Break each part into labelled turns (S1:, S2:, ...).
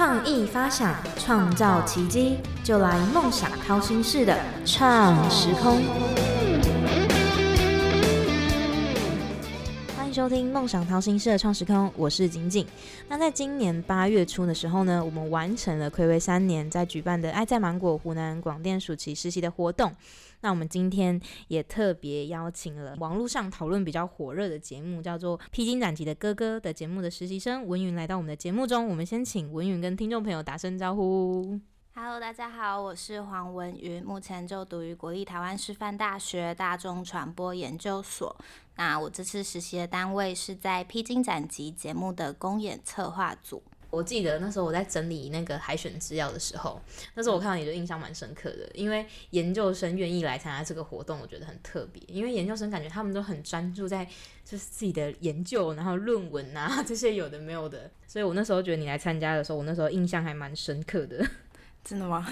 S1: 创意发想，创造奇迹，就来梦想掏心式的创时空。欢迎收听梦想掏心式的创时空，我是景景。那在今年八月初的时候呢，我们完成了暌违三年在举办的爱在芒果湖南广电暑期实习的活动。那我们今天也特别邀请了网络上讨论比较火热的节目，叫做《披荆斩棘的哥哥》的节目的实习生文云来到我们的节目中。我们先请文云跟听众朋友打声招呼。
S2: Hello，大家好，我是黄文云，目前就读于国立台湾师范大学大众传播研究所。那我这次实习的单位是在《披荆斩棘》节目的公演策划组。
S1: 我记得那时候我在整理那个海选资料的时候，那时候我看到你就印象蛮深刻的，因为研究生愿意来参加这个活动，我觉得很特别，因为研究生感觉他们都很专注在就是自己的研究，然后论文啊 这些有的没有的，所以我那时候觉得你来参加的时候，我那时候印象还蛮深刻的。
S2: 真的吗？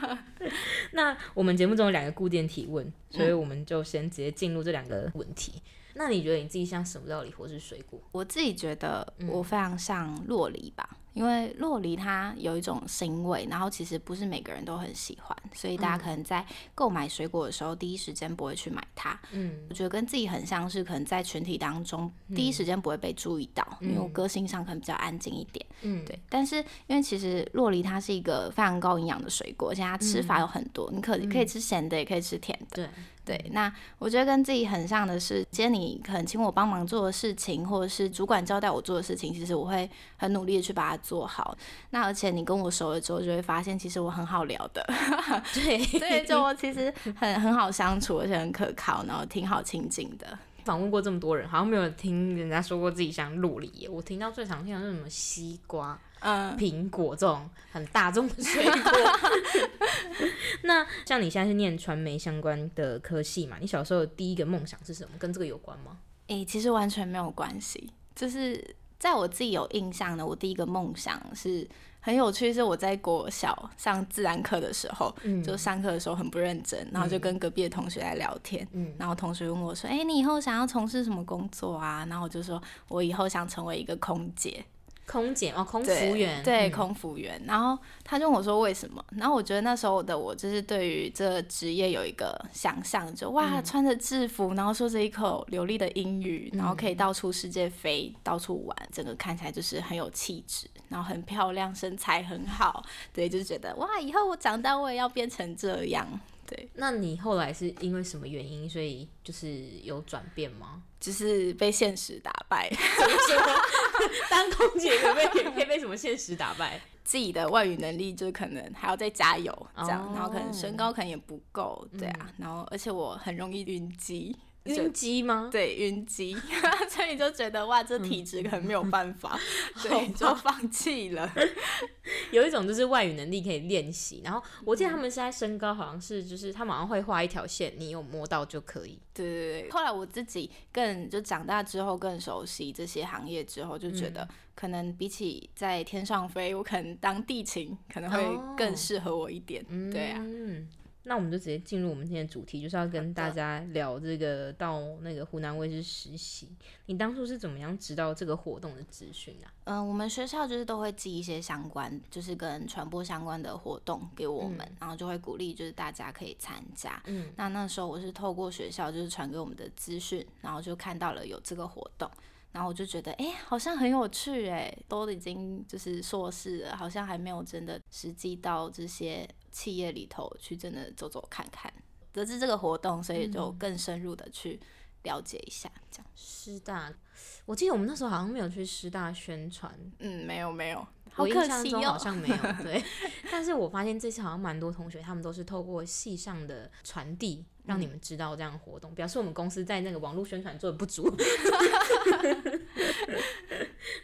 S1: 那我们节目中有两个固定提问，所以我们就先直接进入这两个问题。那你觉得你自己像什么料理或是水果？
S2: 我自己觉得我非常像洛梨吧，因为洛梨它有一种腥味，然后其实不是每个人都很喜欢，所以大家可能在购买水果的时候，第一时间不会去买它。
S1: 嗯，
S2: 我觉得跟自己很像是，可能在群体当中第一时间不会被注意到，因为我个性上可能比较安静一点。
S1: 嗯，
S2: 对。但是因为其实洛梨它是一个非常高营养的水果，而且它吃法有很多，你可可以吃咸的，也可以吃甜的。
S1: 对。
S2: 对，那我觉得跟自己很像的是，今天你可能请我帮忙做的事情，或者是主管交代我做的事情，其实我会很努力的去把它做好。那而且你跟我熟了之后，就会发现其实我很好聊的，
S1: 对
S2: 对，就我其实很很好相处，而且很可靠，然后挺好亲近的。
S1: 访问过这么多人，好像没有听人家说过自己像洛梨耶。我听到最常听的是什么西瓜、
S2: 嗯，
S1: 苹果这种很大众的水果。那像你现在是念传媒相关的科系嘛？你小时候的第一个梦想是什么？跟这个有关吗？
S2: 诶、其实完全没有关系，就是在我自己有印象的，我第一个梦想是很有趣，是我在国小上自然课的时候，
S1: 嗯
S2: 就上课的时候很不认真，然后就跟隔壁的同学在聊天，
S1: 嗯
S2: 然后同学问我说：“诶、你以后想要从事什么工作啊？”然后我就说：“我以后想成为一个空姐。”
S1: 空姐哦，空
S2: 对
S1: 服员，
S2: 对，
S1: 嗯
S2: 空服员。然后他就问我说为什么？然后我觉得那时候的我就是对于这个职业有一个想象，就哇，穿着制服，然后说着一口流利的英语，然后可以到处世界飞，到处玩，整个看起来就是很有气质，然后很漂亮，身材很好，对，就是觉得哇，以后我长大我也要变成这样。对，
S1: 那你后来是因为什么原因，所以就是有转变吗？
S2: 就是被现实打败，
S1: 当空姐可被可以可以被什么现实打败？
S2: 自己的外语能力就可能还要再加油，这样，
S1: 哦。
S2: 然后可能身高可能也不够，对啊，然后而且我很容易晕机，
S1: 晕机吗？
S2: 对晕机，所以就觉得哇，这体质可能没有办法，所以就放弃了。
S1: 有一种就是外语能力可以练习，然后我记得他们现在身高好像是就是他们好像会画一条线，你有摸到就可以。
S2: 对对对，后来我自己更就长大之后更熟悉这些行业之后，就觉得可能比起在天上飞，我可能当地勤可能会更适合我一点。对啊，
S1: 嗯，那我们就直接进入我们今天的主题，就是要跟大家聊这个到那个湖南卫视实习。你当初是怎么样知道这个活动的资讯啊？
S2: 嗯，我们学校就是都会寄一些相关，就是跟传播相关的活动给我们，然后就会鼓励就是大家可以参加。
S1: 嗯，
S2: 那那时候我是透过学校就是传给我们的资讯，然后就看到了有这个活动，然后我就觉得哎、诶好像很有趣哎，都已经就是硕士了，好像还没有真的实际到这些企业里头去真的走走看看。得知这个活动，所以就更深入的去了解一下，这样。
S1: 师大，我记得我们那时候好像没有去师大宣传，
S2: 嗯，没有没有，
S1: 印象中好
S2: 哦。
S1: 像没有，对。但是我发现这次好像蛮多同学，他们都是透过系上的传递，让你们知道这样的活动，表示我们公司在那个网络宣传做的不足。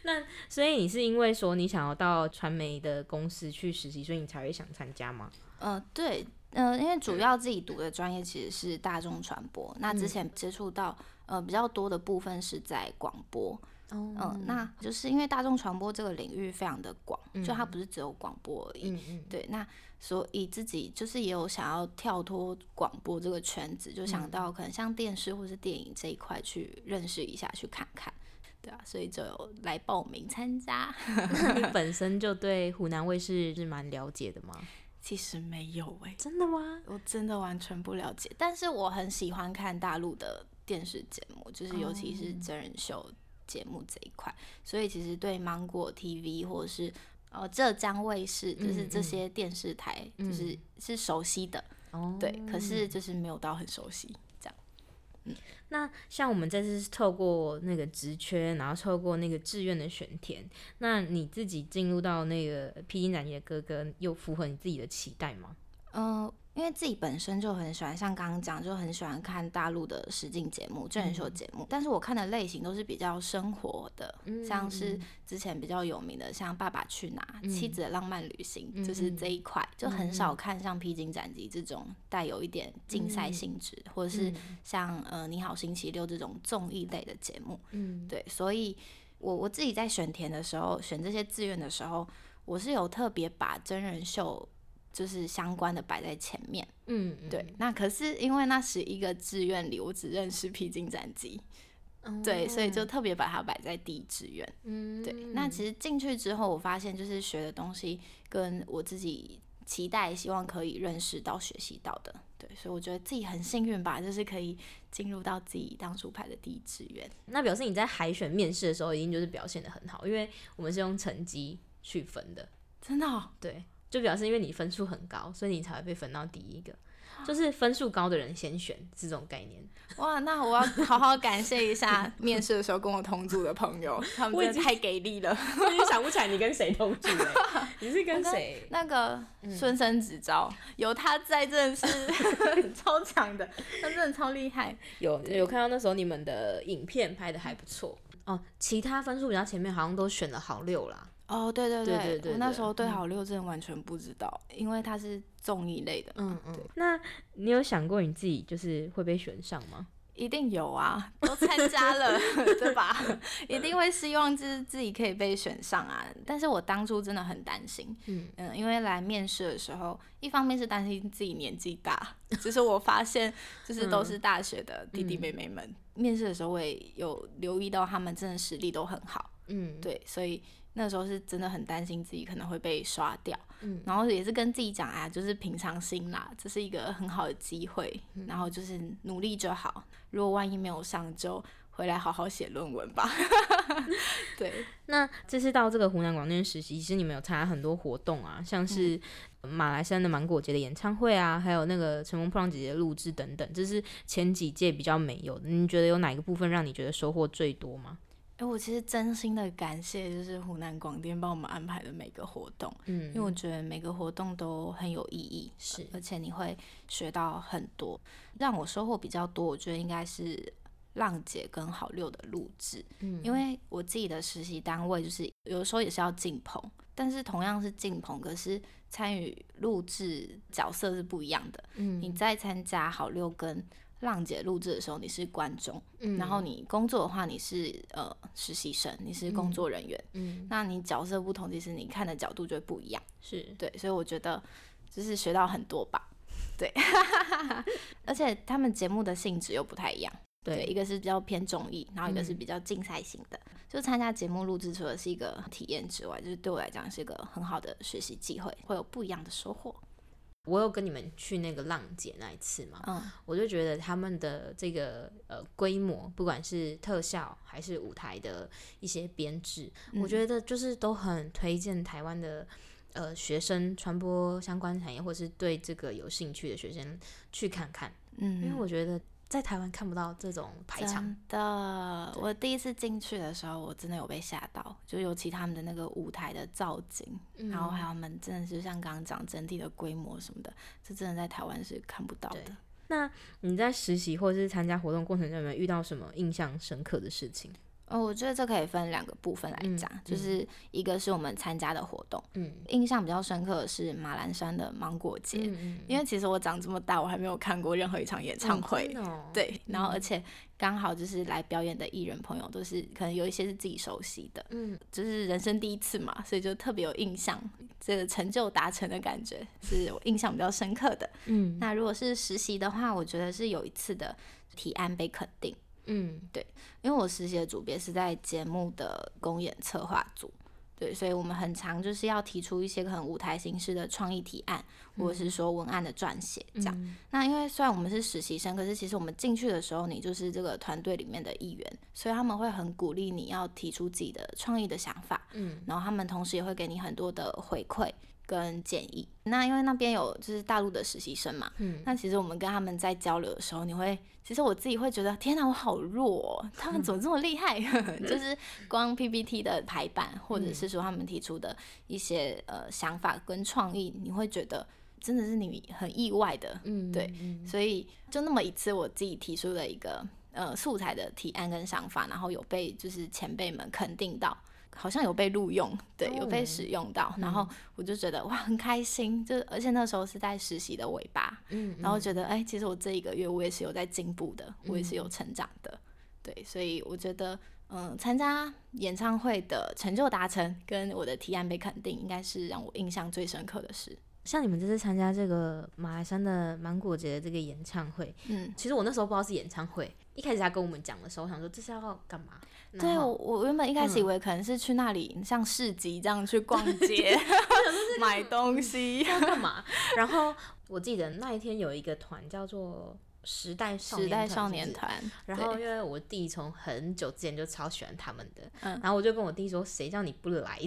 S1: 那所以你是因为说你想要到传媒的公司去实习，所以你才会想参加吗？
S2: 呃，对，呃，因为主要自己读的专业其实是大众传播，那之前接触到呃比较多的部分是在广播，
S1: 哦。
S2: 嗯、那就是因为大众传播这个领域非常的广，就它不是只有广播而已，
S1: 嗯嗯。
S2: 对，那所以自己就是也有想要跳脱广播这个圈子，就想到可能像电视或是电影这一块去认识一下，去看看。对啊，所以就有来报名参加。
S1: 那 你本身就对湖南卫视是蛮了解的吗？
S2: 其实没有哎、
S1: 真的吗？
S2: 我真的完全不了解，但是我很喜欢看大陆的电视节目，就是尤其是真人秀节目这一块，所以其实对芒果 TV 或者是呃浙江卫视，就是这些电视台，就是是熟悉的，
S1: 哦，
S2: 对，可是就是没有到很熟悉
S1: 那像我们这次是透过那个职缺，然后透过那个志愿的选填，那你自己进入到那个披荆斩棘的哥哥，又符合你自己的期待吗？
S2: 嗯、因为自己本身就很喜欢，像刚刚讲，就很喜欢看大陆的实境节目、真人秀节目，但是我看的类型都是比较生活的，像是之前比较有名的，像《爸爸去哪》妻子的浪漫旅行》，就是这一块，就很少看像《披荆斩棘》这种带有一点竞赛性质，或者是像呃《你好星期六》这种综艺类的节目，
S1: 嗯，
S2: 对，所以我我自己在选填的时候，选这些志愿的时候，我是有特别把真人秀就是相关的摆在前面。
S1: 嗯，
S2: 对，那可是因为那十一个志愿里，我只认识披荆斩棘，对，所以就特别把它摆在第一志愿。
S1: 嗯，
S2: 对，那其实进去之后，我发现就是学的东西跟我自己期待、希望可以认识到、学习到的。对，所以我觉得自己很幸运吧，就是可以进入到自己当初排的第一志愿。
S1: 那表示你在海选面试的时候，一定就是表现的很好，因为我们是用成绩去分的，
S2: 真的、哦，
S1: 对，就表示因为你分数很高，所以你才会被分到第一个，就是分数高的人先选是这种概念。
S2: 哇，那我要好好感谢一下面试的时候跟我同组的朋友，他们真的太给力了。
S1: 我已经想不起来你跟谁同组了，你是跟谁？
S2: 那个孙生执招、有他在，真的是 超强的，他真的超厉害。
S1: 有有看到那时候你们的影片拍的还不错哦，其他分数比较前面好像都选了好六啦。
S2: 哦，对对
S1: 对对对
S2: 我那时候对好六真的完全不知道，因为他是综艺类的，
S1: 嗯嗯，那你有想过你自己就是会被选上吗？
S2: 一定有啊，都参加了，对吧？一定会希望就是自己可以被选上啊。但是我当初真的很担心，
S1: 嗯
S2: 嗯，因为来面试的时候，一方面是担心自己年纪大，就是我发现就是都是大学的弟弟妹妹们，面试的时候我也有留意到他们真的实力都很好，
S1: 嗯，
S2: 对，所以那时候是真的很担心自己可能会被刷掉，
S1: 嗯
S2: 然后也是跟自己讲啊，就是平常心啦，这是一个很好的机会，
S1: 嗯
S2: 然后就是努力就好，如果万一没有上，就回来好好写论文吧。对，
S1: 那这次到这个湖南广电实习，其实你们有参加很多活动啊，像是马来西亚的芒果节的演唱会啊，还有那个乘风破浪姐姐的录制等等，这是前几届比较没有的。你觉得有哪一个部分让你觉得收获最多吗？
S2: 哎、我其实真心的感谢，就是湖南广电帮我们安排的每个活动，
S1: 嗯
S2: 因为我觉得每个活动都很有意义，
S1: 是
S2: 而且你会学到很多。让我收获比较多，我觉得应该是浪姐跟好六的录制，
S1: 嗯
S2: 因为我自己的实习单位就是有的时候也是要进棚，但是同样是进棚，可是参与录制角色是不一样的。
S1: 嗯
S2: 你在参加好六跟浪姐录制的时候，你是观众，
S1: 嗯
S2: 然后你工作的话，你是呃实习生，你是工作人员，
S1: 嗯
S2: 那你角色不同，其实你看的角度就会不一样。
S1: 是
S2: 对，所以我觉得就是学到很多吧。对，而且他们节目的性质又不太一样。对，一个是比较偏综艺，然后一个是比较竞赛型的。就参加节目录制，除了是一个体验之外，就是对我来讲是一个很好的学习机会，会有不一样的收获。
S1: 我有跟你们去那个浪姐那一次嘛，
S2: 嗯。
S1: 我就觉得他们的这个呃规模，不管是特效还是舞台的一些编制，我觉得就是都很推荐台湾的呃学生传播相关产业，或是对这个有兴趣的学生去看看，
S2: 嗯，
S1: 因为我觉得在台湾看不到这种排场。
S2: 的，我第一次进去的时候，我真的有被吓到，就尤其他们的那个舞台的造景，
S1: 嗯
S2: 然后还有他们真的是像刚刚讲整体的规模什么的，这真的在台湾是看不到的。
S1: 那你在实习或者是参加活动过程中，有没有遇到什么印象深刻的事情？
S2: 哦，我觉得这可以分两个部分来
S1: 嗯
S2: 讲，就是一个是我们参加的活动，
S1: 嗯
S2: 印象比较深刻的是马栏山的芒果节，
S1: 嗯
S2: 因为其实我长这么大，我还没有看过任何一场演唱会。对，然后而且刚好就是来表演的艺人朋友都是可能有一些是自己熟悉的，
S1: 嗯
S2: 就是人生第一次嘛，所以就特别有印象，这个成就达成的感觉是我印象比较深刻的。
S1: 嗯
S2: 那如果是实习的话，我觉得是有一次的提案被肯定，嗯，对，因为我实习的组别是在节目的公演策划组。对，所以我们很常就是要提出一些可能舞台形式的创意提案，或者是说文案的撰写这样。那因为虽然我们是实习生，可是其实我们进去的时候，你就是这个团队里面的一员，所以他们会很鼓励你要提出自己的创意的想法。嗯，然后他们同时也会给你很多的回馈。跟建议，那因为那边有就是大陆的实习生嘛，嗯，那其实我们跟他们在交流的时候，你会，其实我自己会觉得，天哪，我好弱，哦他们怎么这么厉害？就是光 PPT 的排版，或者是说他们提出的一些呃想法跟创意，你会觉得真的是你很意外的，嗯，对，所以就那么一次，我自己提出了一个呃素材的提案跟想法，然后有被就是前辈们肯定到。好像有被录用，对，有被使用到，然后我就觉得哇，很开心，就而且那时候是在实习的尾巴，嗯，然后觉得哎，其实我这一个月我也是有在进步的，我也是有成长的，对，所以我觉得嗯，参加演唱会的成就达成跟我的提案被肯定，应该是让我印象最深刻的事。
S1: 像你们这次参加这个马来山的芒果节的这个演唱会，嗯，其实我那时候不知道是演唱会，一开始他跟我们讲的时候，我想说这是要干嘛？
S2: 对，我我原本一开始以为可能是去那里像市集这样去逛街，买东西
S1: 要干嘛？然后我记得那一天有一个团叫做。时代
S2: 时代少年团，
S1: 然后因为我弟从很久之前就超喜欢他们的，然后我就跟我弟说，谁叫你不来？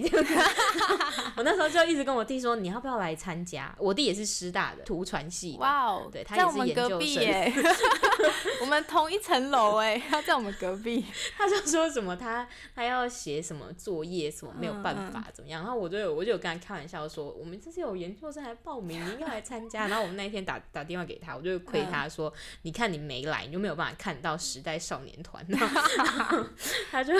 S1: 我那时候就一直跟我弟说，你要不要来参加？我弟也是师大的图传系，哇哦，对他也是研究生，
S2: 我们同一层楼哎，他在我们隔壁，
S1: 他就说什么他他要写什么作业什么没有办法怎么样，然后我就有我就有跟他开玩笑说，我们这是有研究生还报名，你应该来参加。然后我们那一天打打电话给他，我就亏他说。你看你没来，你就没有办法看到时代少年团，他就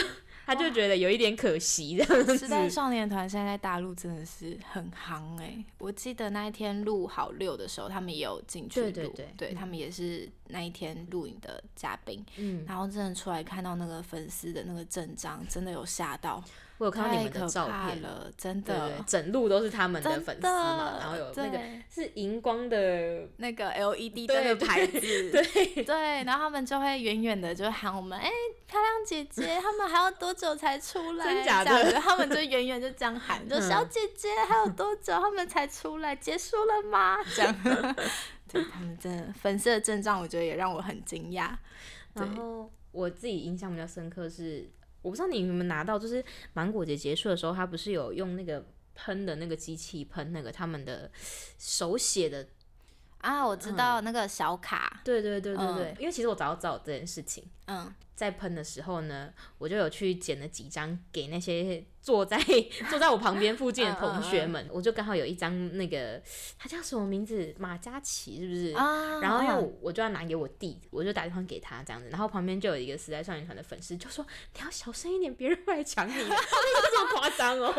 S1: 他就觉得有一点可惜的。
S2: 时代少年团现在在大陆真的是很夯哎，我记得那一天录好六的时候，他们也有进去录，对他们也是那一天录影的嘉宾，嗯，然后真的出来看到那个粉丝的那个阵仗，真的有吓到。
S1: 我有看到你们的照片
S2: 了，真的，
S1: 整路都是他们的粉丝嘛，然后有那个是荧光的
S2: 那个 LED 灯的牌子，
S1: 对
S2: 对，然后他们就会远远的就喊我们，哎，漂亮姐姐，他们还要多久才出来？
S1: 真假的？
S2: 他们就远远就这样喊，就小姐姐还有多久他们才出来？结束了吗？这样，对他们真的粉丝的阵仗，我觉得也让我很惊讶。
S1: 然后我自己印象比较深刻是。我不知道你有没有拿到，就是芒果节结束的时候，他不是有用那个喷的那个机器喷那个他们的手写的
S2: 啊？我知道那个小卡，
S1: 对对对对对，因为其实我早就知道这件事情，嗯。在喷的时候呢，我就有去捡了几张给那些坐在 坐在我旁边附近的同学们，我就刚好有一张那个他叫什么名字马嘉祺是不是？啊，然后因为我就要拿给我弟，我就打电话给他这样子，然后旁边就有一个时代少年团的粉丝就说你要小声一点，别人会来抢你，这么夸张哦。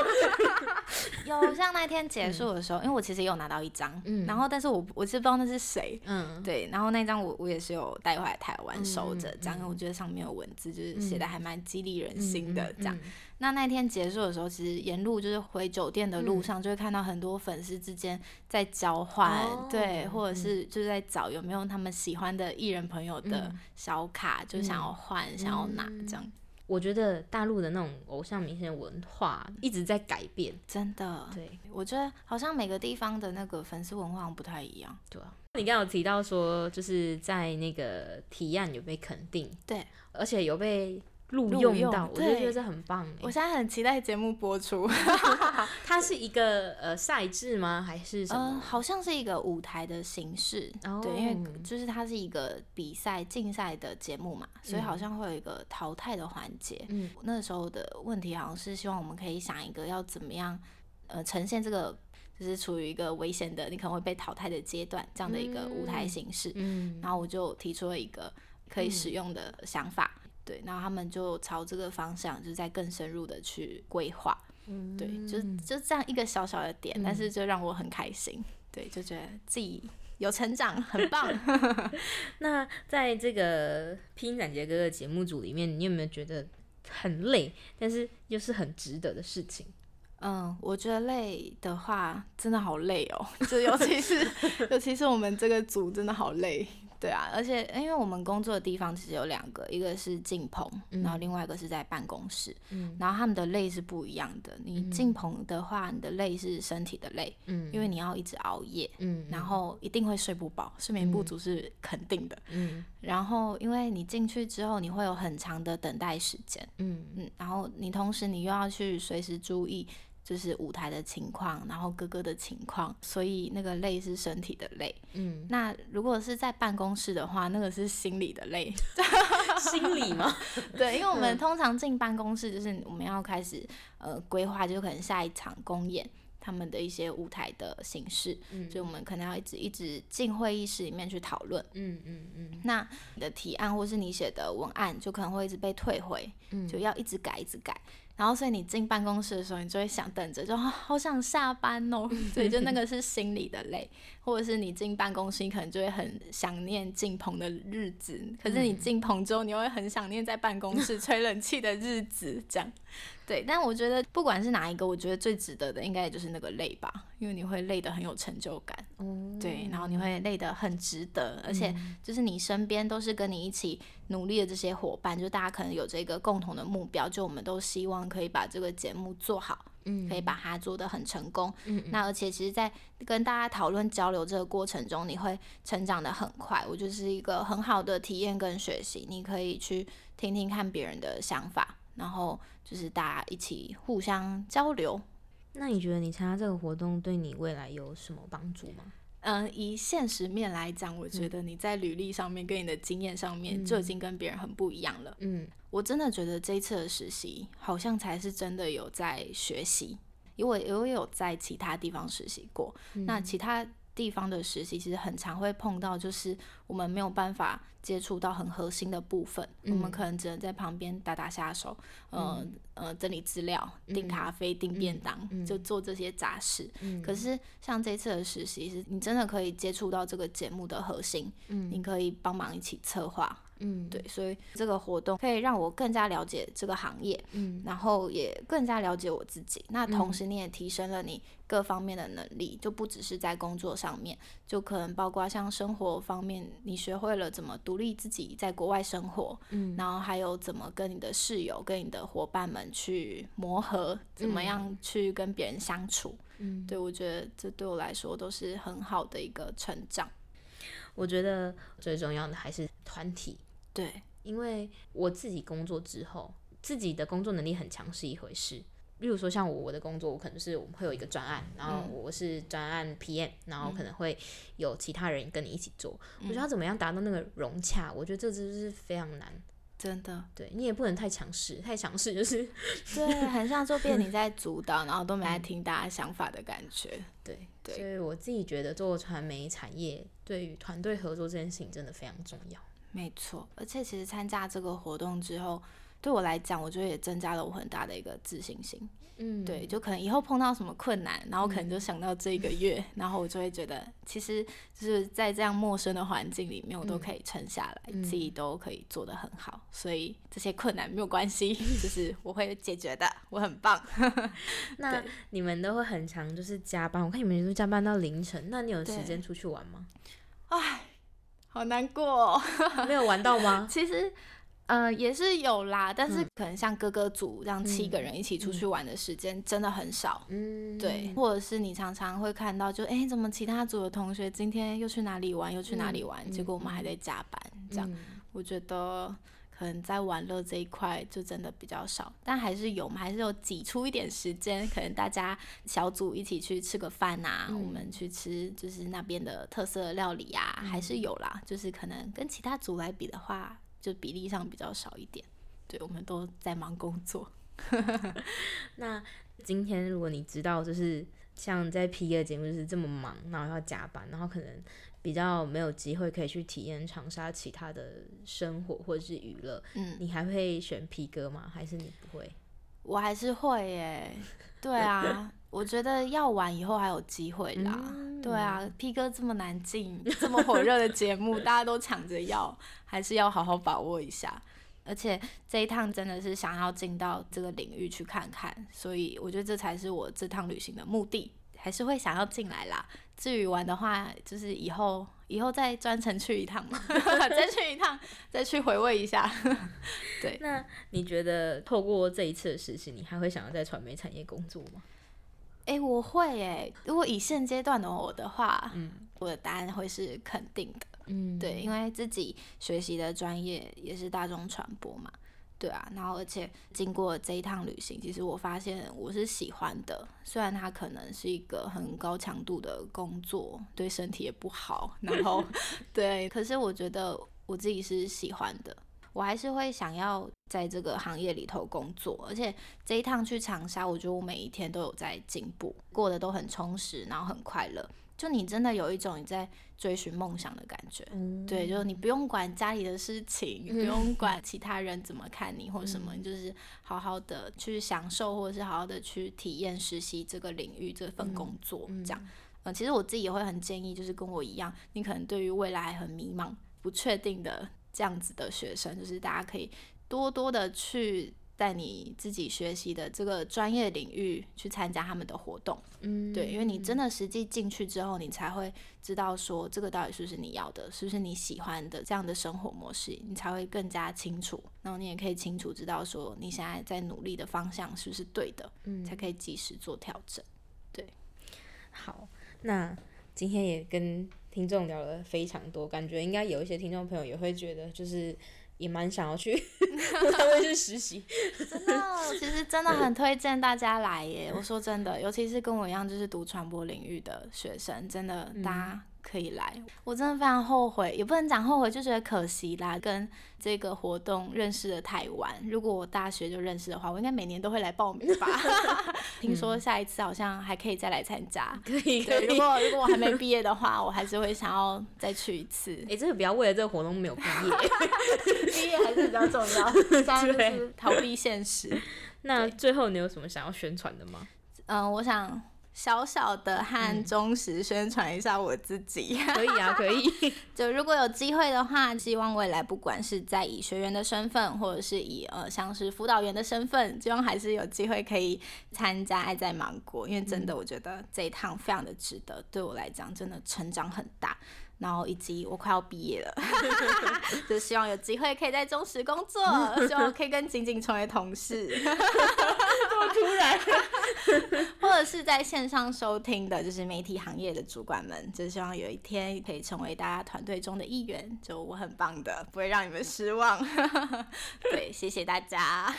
S2: 有 像那天结束的时候，因为我其实也有拿到一张，嗯，然后但是我我是不知道那是谁，嗯，对，然后那张我我也是有带回来台湾收着，这样我觉得上面有。文字就是写的还蛮激励人心的，这样。那那天结束的时候，其实沿路就是回酒店的路上，就会看到很多粉丝之间在交换，对，或者是就是在找有没有他们喜欢的艺人朋友的小卡，就想要换，想要拿这样。
S1: 我觉得大陆的那种偶像明星文化一直在改变，
S2: 真的。对，我觉得好像每个地方的那个粉丝文化不太一样，
S1: 对啊。你刚刚有提到说，就是在那个提案有被肯定，
S2: 对，
S1: 而且有被录用到，我就觉得这很棒。
S2: 我现在很期待节目播出。
S1: 它是一个呃赛制吗？还是什么？
S2: 好像是一个舞台的形式，对，因为就是它是一个比赛竞赛的节目嘛，所以好像会有一个淘汰的环节。嗯，那时候的问题好像是希望我们可以想一个要怎么样呃呈现这个。就是处于一个危险的，你可能会被淘汰的阶段，这样的一个舞台形式。嗯，然后我就提出了一个可以使用的想法，对，然后他们就朝这个方向，就是在更深入的去规划。嗯，对，就就这样一个小小的点，但是就让我很开心，对，就觉得自己有成长，很棒。
S1: 那在这个拼音展杰哥的节目组里面，你有没有觉得很累，但是又是很值得的事情？
S2: 嗯，我觉得累的话，真的好累哦。就尤其是 尤其是我们这个组真的好累。对啊，而且因为我们工作的地方其实有两个，一个是进棚，然后另外一个是在办公室，
S1: 嗯
S2: 然后他们的累是不一样的。你进棚的话，你的累是身体的累，
S1: 嗯
S2: 因为你要一直熬夜，
S1: 嗯
S2: 然后一定会睡不饱，睡眠不足是肯定的。
S1: 嗯
S2: 然后因为你进去之后，你会有很长的等待时间，
S1: 嗯
S2: 嗯，然后你同时你又要去随时注意。就是舞台的情况，然后哥哥的情况，所以那个累是身体的累。
S1: 嗯，
S2: 那如果是在办公室的话，那个是心理的累。
S1: 心理吗？
S2: 对，因为我们通常进办公室，就是我们要开始呃规划，就可能下一场公演他们的一些舞台的形式，
S1: 嗯
S2: 所以我们可能要一直一直进会议室里面去讨论。
S1: 嗯嗯嗯
S2: 那你的提案或是你写的文案，就可能会一直被退回，
S1: 嗯
S2: 就要一直改，一直改。然后，所以你进办公室的时候，你就会想等着，就啊好想下班哦。所以就那 个是心里的累，或者是你进办公室，你可能就会很想念进棚的日子。可是你进棚之后，你又会很想念在办公室吹冷气的日子，这样。对，但我觉得不管是哪一个，我觉得最值得的，应该也就是那个累吧，因为你会累得很有成就感。
S1: 哦，
S2: 对，然后你会累得很值得，而且就是你身边都是跟你一起努力的这些伙伴，就大家可能有这个共同的目标，就我们都希望可以把这个节目做好，
S1: 嗯
S2: 可以把它做得很成功。
S1: 嗯
S2: 那而且其实，在跟大家讨论交流这个过程中，你会成长的很快，我就是一个很好的体验跟学习。你可以去听听看别人的想法，然后就是大家一起互相交流。
S1: 那你觉得你参加这个活动对你未来有什么帮助吗？
S2: 嗯，以现实面来讲，我觉得你在履历上面跟你的经验上面就已经跟别人很不一样了。
S1: 嗯
S2: 我真的觉得这一次的实习好像才是真的有在学习，因为我也有在其他地方实习过。那其他地方的实习其实很常会碰到，就是我们没有办法接触到很核心的部分，我们可能只能在旁边打打下手，呃、呃，整理资料、订咖啡、订便当，就做这些杂事。可是像这次的实习，是你真的可以接触到这个节目的核心，你可以帮忙一起策划。
S1: 嗯
S2: 对，所以这个活动可以让我更加了解这个行业，
S1: 嗯
S2: 然后也更加了解我自己。那同时你也提升了你各方面的能力，就不只是在工作上面，就可能包括像生活方面，你学会了怎么独立自己在国外生活，
S1: 嗯
S2: 然后还有怎么跟你的室友、跟你的伙伴们去磨合，怎么样去跟别人相处。
S1: 嗯，
S2: 对我觉得这对我来说都是很好的一个成长。
S1: 我觉得最重要的还是团体，
S2: 对，
S1: 因为我自己工作之后，自己的工作能力很强是一回事。例如说，像我我的工作，我可能是我们会有一个专案，然后我是专案 PM，然后可能会有其他人跟你一起做。我觉得要怎么样达到那个融洽，我觉得这就是非常难。
S2: 真的，
S1: 对你也不能太强势，太强势就是
S2: 对，很像就变你在主导，然后都没在听大家想法的感觉。
S1: 对。
S2: 对
S1: 所以我自己觉得做传媒产业对于团队合作这件事情真的非常重要。
S2: 没错，而且其实参加这个活动之后，对我来讲，我觉得也增加了我很大的一个自信心。
S1: 嗯，
S2: 对，就可能以后碰到什么困难，然后可能就想到这一个月，然后我就会觉得，其实就是在这样陌生的环境里面，我都可以撑下来，自己都可以做得很好，所以这些困难没有关系，就 是我会解决的，我很棒。
S1: 那你们都会很长，就是加班。我看你们都加班到凌晨，那你有时间出去玩吗？
S2: 好难过、哦。
S1: 没有玩到吗？
S2: 其实，呃，也是有啦，但是可能像哥哥组这样七个人一起出去玩的时间真的很少。
S1: 嗯，
S2: 对，或者是你常常会看到就，哎，怎么其他组的同学今天又去哪里玩，又去哪里玩，结果我们还在加班，这样，
S1: 嗯
S2: 我觉得可能在玩乐这一块就真的比较少，但还是有，我们还是有挤出一点时间，可能大家小组一起去吃个饭啊，我们去吃就是那边的特色料理啊，还是有啦，就是可能跟其他组来比的话，就比例上比较少一点。对，我们都在忙工作。
S1: 那今天如果你知道，就是像在 P 的节目就是这么忙，然后要加班，然后可能比较没有机会可以去体验长沙其他的生活或者是娱乐，
S2: 嗯，
S1: 你还会选 P 哥吗？还是你不会？
S2: 我还是会耶，对啊，我觉得要玩以后还有机会啦。
S1: 嗯
S2: 对啊，P 哥这么难进，这么火热的节目，大家都抢着要，还是要好好把握一下。而且这一趟真的是想要进到这个领域去看看，所以我觉得这才是我这趟旅行的目的，还是会想要进来啦。至于玩的话，就是以后以后再专程去一趟嘛，再去一趟，再去回味一下。对，
S1: 那你觉得透过这一次的实习，你还会想要在传媒产业工作吗？
S2: 哎，我会哎。如果以现阶段的我的话，嗯，我的答案会是肯定的。嗯，对，因为自己学习的专业也是大众传播嘛。对啊，然后而且经过这一趟旅行，其实我发现我是喜欢的。虽然它可能是一个很高强度的工作，对身体也不好。然后，对，可是我觉得我自己是喜欢的，我还是会想要在这个行业里头工作。而且这一趟去长沙，我觉得我每一天都有在进步，过得都很充实，然后很快乐。就你真的有一种你在追寻梦想的感觉，对，就是你不用管家里的事情，不用管其他人怎么看你或者什么，你就是好好的去享受，或者是好好的去体验实习这个领域这份工作，这样。嗯，其实我自己也会很建议，就是跟我一样，你可能对于未来很迷茫、不确定的这样子的学生，就是大家可以多多的去。在你自己学习的这个专业领域去参加他们的活动，嗯，对，因为你真的实际进去之后，你才会知道说这个到底是不是你要的，是不是你喜欢的这样的生活模式，你才会更加清楚。然后你也可以清楚知道说你现在在努力的方向是不是对的，嗯，才可以及时做调整。对，
S1: 好，那今天也跟听众聊了非常多，感觉应该有一些听众朋友也会觉得就是。也蛮想要去单位去实习，
S2: 真的，其实真的很推荐大家来耶。我说真的，尤其是跟我一样就是读传播领域的学生，真的大家。可以来，我真的非常后悔，也不能讲后悔，就觉得可惜啦。跟这个活动认识的太晚，如果我大学就认识的话，我应该每年都会来报名吧。听说下一次好像还可以再来参加，
S1: 可以。
S2: 对，如果如果我还没毕业的话，我还是会想要再去一次。
S1: 哎，这个不要为了这个活动没有毕业，
S2: 毕业还是比较重要，对，逃避现实。
S1: 那最后你有什么想要宣传的吗？
S2: 嗯，我想。小小的和忠实宣传一下我自己，
S1: 可以啊，可以。
S2: 就如果有机会的话，希望未来不管是在以学员的身份，或者是以呃像是辅导员的身份，希望还是有机会可以参加爱在芒果，因为真的我觉得这一趟非常的值得，对我来讲真的成长很大。然后以及我快要毕业了，就希望有机会可以在中实工作，希望可以跟景景成为同事。这
S1: 么突然，
S2: 或者是在线上收听的，就是媒体行业的主管们，就希望有一天可以成为大家团队中的一员。就我很棒的，不会让你们失望。对，谢谢大家。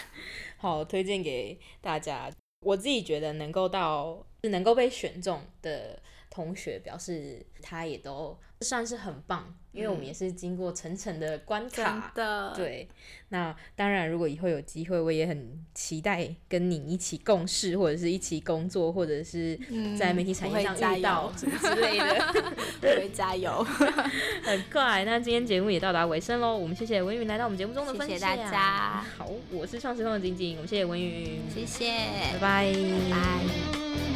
S1: 好，推荐给大家。我自己觉得能够到是能够被选中的。同学表示，他也都算是很棒，因为我们也是经过层层的关卡。
S2: 的，
S1: 对。那当然，如果以后有机会，我也很期待跟你一起共事，或者是一起工作，或者是在媒体产业上遇到什么之类的。
S2: 我会加油，
S1: 很快。那今天节目也到达尾声喽，我们谢谢文宇来到我们节目中的分享。
S2: 谢谢大家。
S1: 好，我是创时空的晶晶，我们谢谢文宇，
S2: 谢谢，
S1: 拜拜，
S2: 拜。